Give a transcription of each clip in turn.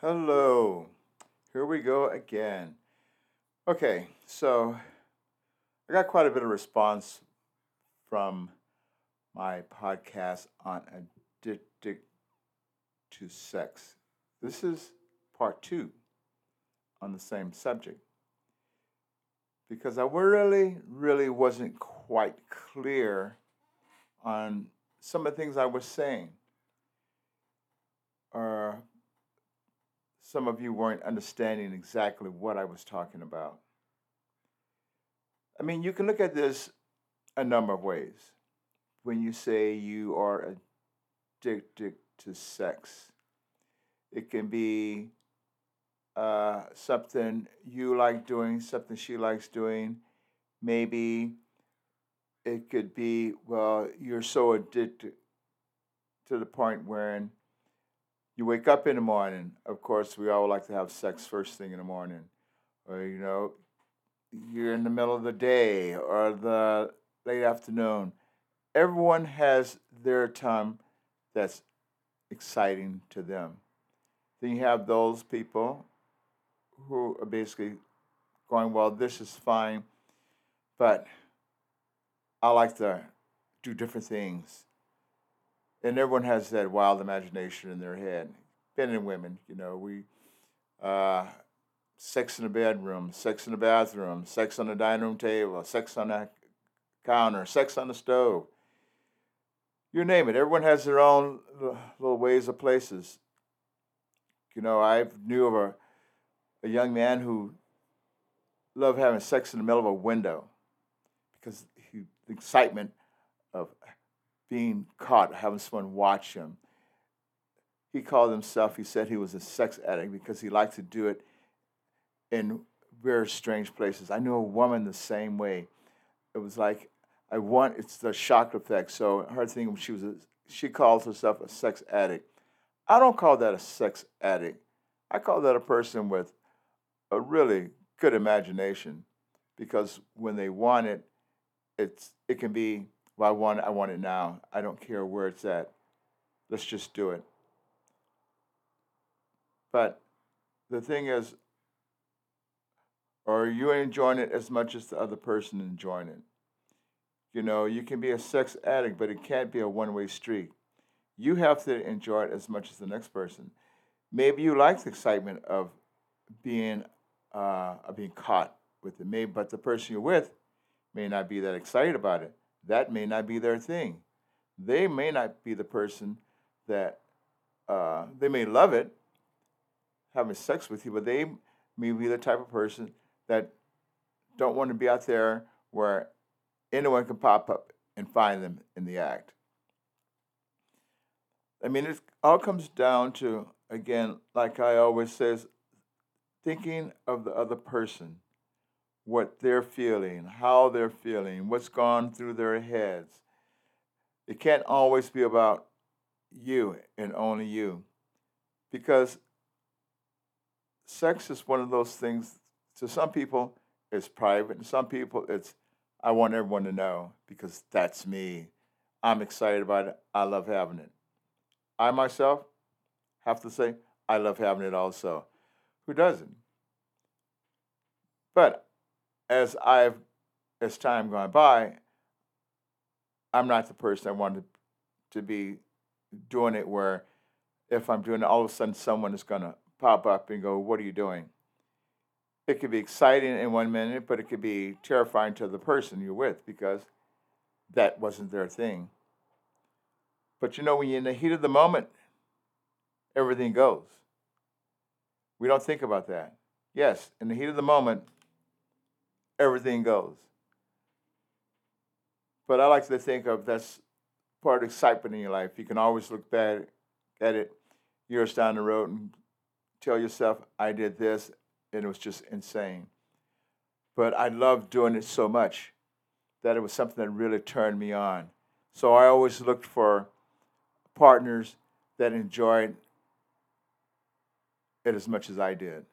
Hello. Here we go again. Okay, so I got quite a bit of response from my podcast on addicted to sex. This is part two on the same subject because I really, really wasn't quite clear on some of the things I was saying. Or some of you weren't understanding exactly what I was talking about. I mean, you can look at this a number of ways. When you say you are addicted to sex, it can be uh, something you like doing, something she likes doing. Maybe it could be, well, you're so addicted to the point where you wake up in the morning. Of course, we all like to have sex first thing in the morning. Or, you know, you're in the middle of the day or the late afternoon. Everyone has their time that's exciting to them. Then you have those people who are basically going, well, this is fine, but I like to do different things. And everyone has that wild imagination in their head. Men and women, you know, we uh, sex in the bedroom, sex in the bathroom, sex on the dining room table, sex on the counter, sex on the stove. You name it. Everyone has their own little ways of places. You know, I knew of a, a young man who loved having sex in the middle of a window because he, the excitement of being caught, having someone watch him. He called himself, he said he was a sex addict because he liked to do it in very strange places. I knew a woman the same way. It was like I want it's the shock effect. So her thing she was a, she calls herself a sex addict. I don't call that a sex addict. I call that a person with a really good imagination because when they want it, it's it can be well I want I want it now. I don't care where it's at. Let's just do it. But the thing is, are you enjoying it as much as the other person enjoying it. You know, you can be a sex addict, but it can't be a one way street. You have to enjoy it as much as the next person. Maybe you like the excitement of being uh, of being caught with it, maybe, but the person you're with may not be that excited about it. That may not be their thing. They may not be the person that uh, they may love it, having sex with you, but they may be the type of person that don't want to be out there where anyone can pop up and find them in the act. I mean, it all comes down to, again, like I always says, thinking of the other person, what they're feeling, how they're feeling, what's gone through their heads. It can't always be about you and only you. Because sex is one of those things to some people, it's private, and some people, it's I want everyone to know because that's me. I'm excited about it. I love having it. I myself have to say, I love having it also. Who doesn't? But as I've, as time gone by, I'm not the person I wanted to be doing it where if I'm doing it, all of a sudden someone is going to pop up and go, What are you doing? it could be exciting in one minute, but it could be terrifying to the person you're with because that wasn't their thing. But you know, when you're in the heat of the moment, everything goes. We don't think about that. Yes, in the heat of the moment, everything goes. But I like to think of that's part of excitement in your life. You can always look back at it years down the road and tell yourself, I did this and it was just insane. But I loved doing it so much that it was something that really turned me on. So I always looked for partners that enjoyed it as much as I did.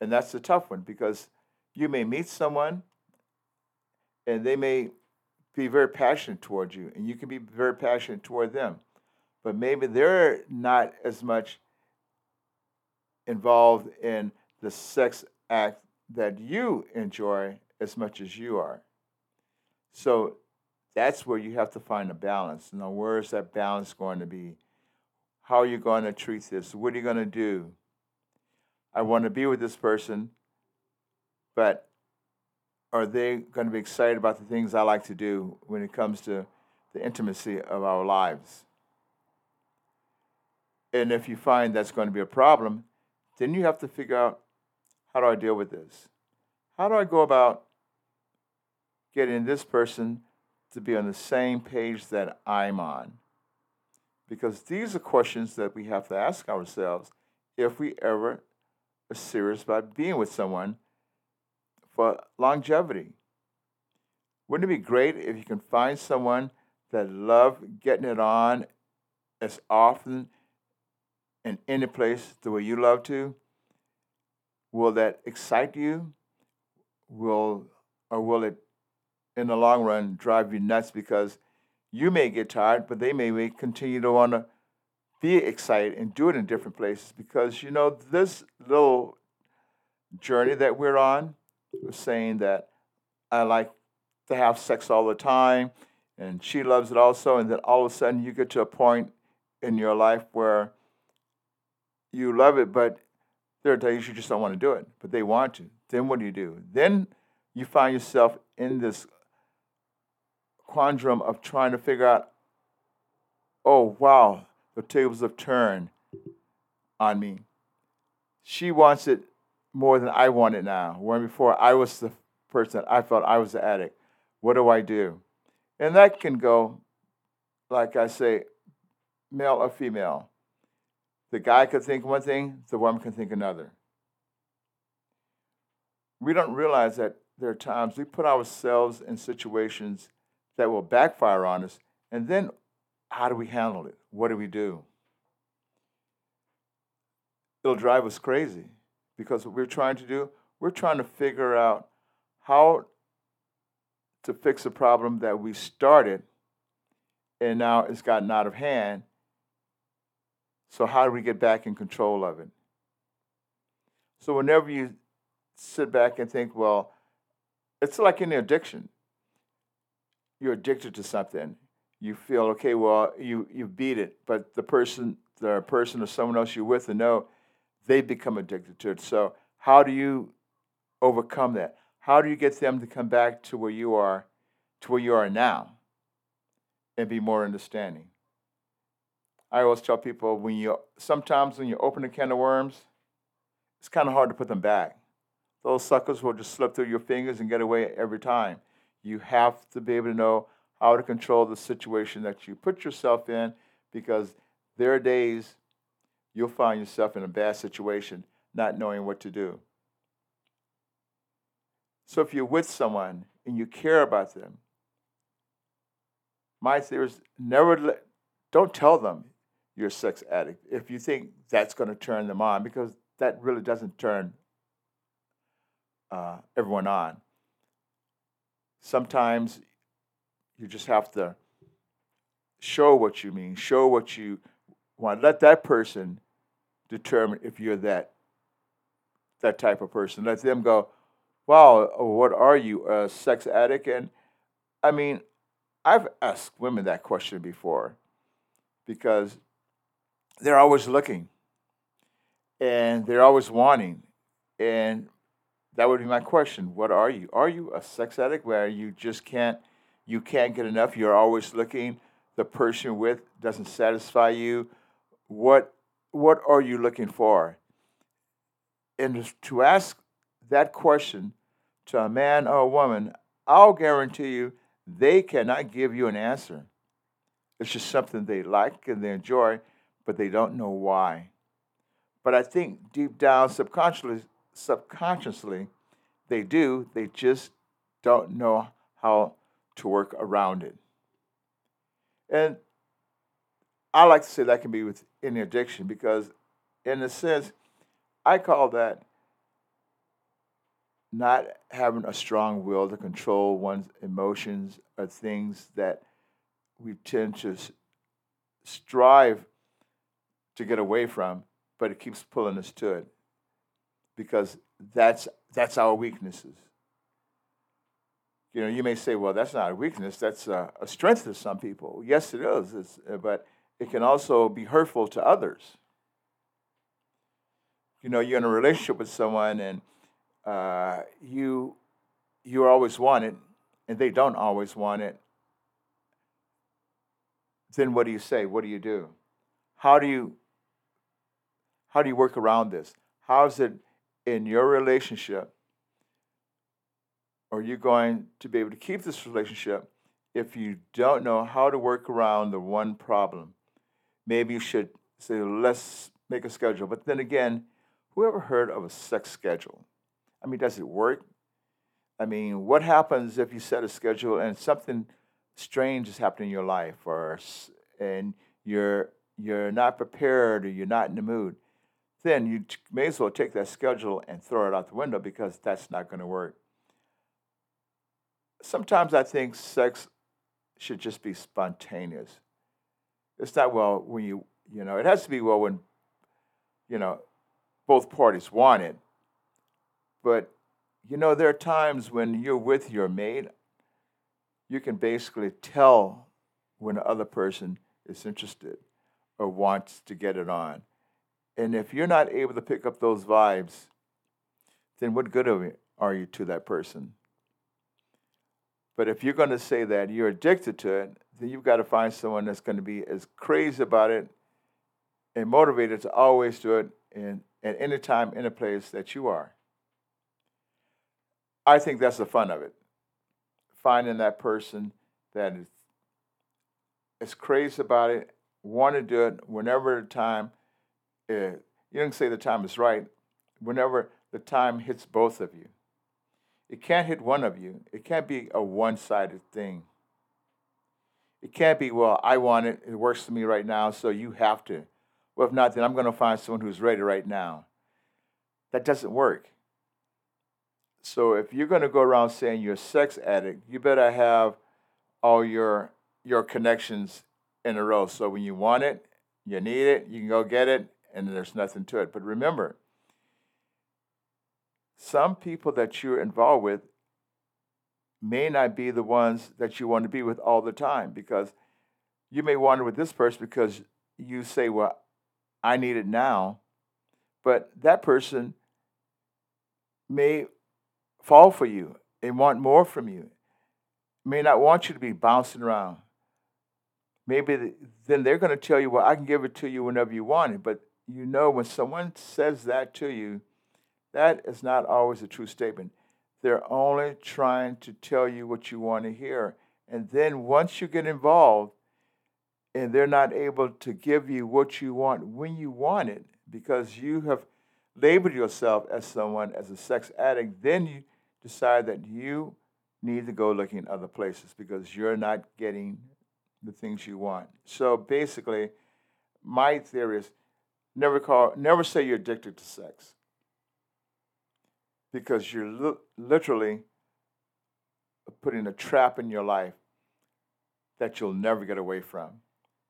And that's the tough one because you may meet someone and they may be very passionate toward you and you can be very passionate toward them. But maybe they're not as much involved in the sex act that you enjoy as much as you are. So that's where you have to find a balance. Now, where is that balance going to be? How are you going to treat this? What are you going to do? I want to be with this person, but are they going to be excited about the things I like to do when it comes to the intimacy of our lives? And if you find that's going to be a problem, then you have to figure out how do I deal with this? How do I go about getting this person to be on the same page that I'm on? Because these are questions that we have to ask ourselves if we ever are serious about being with someone for longevity. Wouldn't it be great if you can find someone that love getting it on as often in any place the way you love to? Will that excite you? Will or will it in the long run drive you nuts because you may get tired, but they may continue to want to be excited and do it in different places because you know this little journey that we're on saying that I like to have sex all the time and she loves it also and then all of a sudden you get to a point in your life where you love it but there are days you just don't want to do it but they want to then what do you do? Then you find yourself in this quandrum of trying to figure out oh wow the tables have turned on me. She wants it more than I want it now. When before I was the person, I felt I was the addict. What do I do? And that can go, like I say, male or female. The guy could think one thing, the woman can think another. We don't realize that there are times we put ourselves in situations that will backfire on us, and then how do we handle it? What do we do? It'll drive us crazy because what we're trying to do, we're trying to figure out how to fix a problem that we started and now it's gotten out of hand. So, how do we get back in control of it? So, whenever you sit back and think, well, it's like any addiction. You're addicted to something. You feel okay. Well, you you beat it, but the person, the person or someone else you're with, to know they become addicted to it. So, how do you overcome that? How do you get them to come back to where you are, to where you are now, and be more understanding? I always tell people when you sometimes when you open a can of worms, it's kind of hard to put them back. Those suckers will just slip through your fingers and get away every time. You have to be able to know how to control the situation that you put yourself in because there are days you'll find yourself in a bad situation not knowing what to do. So if you're with someone and you care about them, my theory is never let, don't tell them you're a sex addict if you think that's going to turn them on because that really doesn't turn uh, everyone on. Sometimes you just have to show what you mean, show what you want. Let that person determine if you're that that type of person. Let them go, wow, what are you, a sex addict? And I mean, I've asked women that question before because they're always looking and they're always wanting. And that would be my question. What are you? Are you a sex addict where you just can't you can't get enough? You're always looking. The person with doesn't satisfy you. What what are you looking for? And to ask that question to a man or a woman, I'll guarantee you they cannot give you an answer. It's just something they like and they enjoy, but they don't know why. But I think deep down, subconsciously, subconsciously, they do. They just don't know how to work around it. And I like to say that can be with any addiction because, in a sense, I call that not having a strong will to control one's emotions or things that we tend to strive to get away from, but it keeps pulling us to it. because that's that's our weaknesses. You know, you may say, "Well, that's not a weakness; that's a, a strength to some people." Yes, it is, uh, but it can also be hurtful to others. You know, you're in a relationship with someone, and uh, you you always want it, and they don't always want it. Then what do you say? What do you do? How do you how do you work around this? How is it in your relationship? Are you going to be able to keep this relationship if you don't know how to work around the one problem? Maybe you should say, let's make a schedule. But then again, whoever heard of a sex schedule? I mean, does it work? I mean, what happens if you set a schedule and something strange is happening in your life, or and you're you're not prepared or you're not in the mood? then you may as well take that schedule and throw it out the window because that's not going to work. Sometimes I think sex should just be spontaneous. It's not well when you, you know, it has to be well when, you know, both parties want it. But, you know, there are times when you're with your mate, you can basically tell when the other person is interested or wants to get it on. And if you're not able to pick up those vibes, then what good are you to that person? But if you're going to say that you're addicted to it, then you've got to find someone that's going to be as crazy about it and motivated to always do it in, at any time, any place that you are. I think that's the fun of it. Finding that person that is, is crazy about it, want to do it whenever the time uh, you don't say the time is right whenever the time hits both of you. It can't hit one of you. It can't be a one sided thing. It can't be, well, I want it. It works for me right now, so you have to. Well, if not, then I'm going to find someone who's ready right now. That doesn't work. So if you're going to go around saying you're a sex addict, you better have all your your connections in a row. So when you want it, you need it, you can go get it, and there's nothing to it. But remember, some people that you're involved with may not be the ones that you want to be with all the time because you may wander with this person because you say, Well, I need it now. But that person may fall for you and want more from you, may not want you to be bouncing around. Maybe then they're going to tell you, Well, I can give it to you whenever you want it. But you know when someone says that to you, that is not always a true statement. They're only trying to tell you what you want to hear. And then once you get involved and they're not able to give you what you want when you want it, because you have labeled yourself as someone as a sex addict, then you decide that you need to go looking in other places because you're not getting the things you want. So basically, my theory is Never call, never say you're addicted to sex. Because you're li- literally putting a trap in your life that you'll never get away from.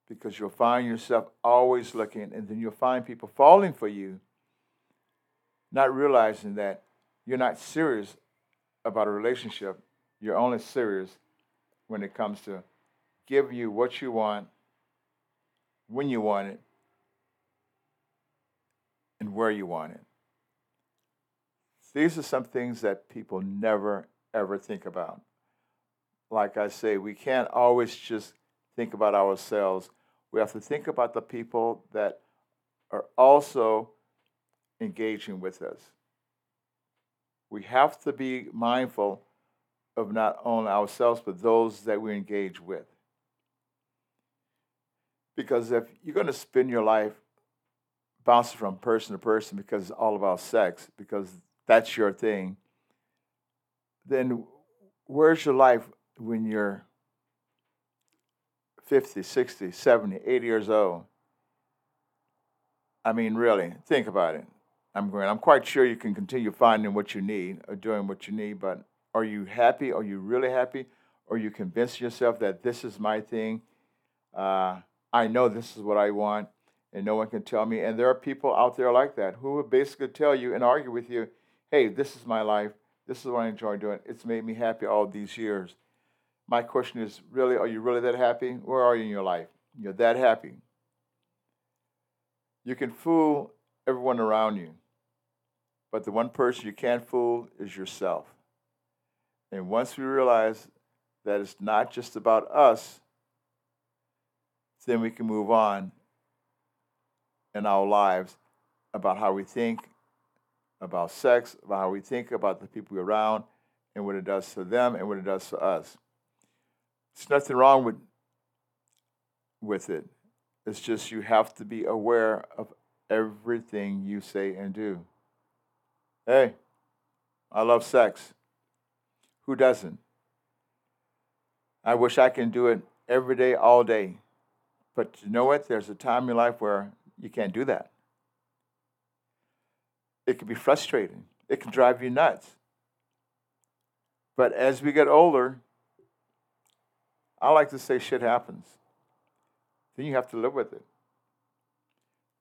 Because you'll find yourself always looking, and then you'll find people falling for you, not realizing that you're not serious about a relationship. You're only serious when it comes to give you what you want, when you want it, and where you want it. These are some things that people never, ever think about. Like I say, we can't always just think about ourselves. We have to think about the people that are also engaging with us. We have to be mindful of not only ourselves, but those that we engage with. Because if you're going to spend your life bouncing from person to person because it's all about sex, because that's your thing, then where's your life when you're 50, 60, 70, 80 years old? I mean, really, think about it. I'm going. I'm quite sure you can continue finding what you need or doing what you need, but are you happy? Are you really happy? Or you convince yourself that this is my thing? Uh, I know this is what I want and no one can tell me. And there are people out there like that who will basically tell you and argue with you, hey, this is my life. This is what I enjoy doing. It's made me happy all these years. My question is really, are you really that happy? Where are you in your life? You're that happy. You can fool everyone around you, but the one person you can't fool is yourself. And once we realize that it's not just about us, then we can move on in our lives about how we think about sex, about how we think about the people we're around, and what it does to them and what it does to us. There's nothing wrong with with it. It's just you have to be aware of everything you say and do. Hey, I love sex. Who doesn't? I wish I can do it every day, all day. But you know what? There's a time in your life where you can't do that. It can be frustrating, it can drive you nuts. But as we get older, I like to say shit happens. Then you have to live with it.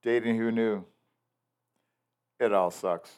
Dating who knew? It all sucks.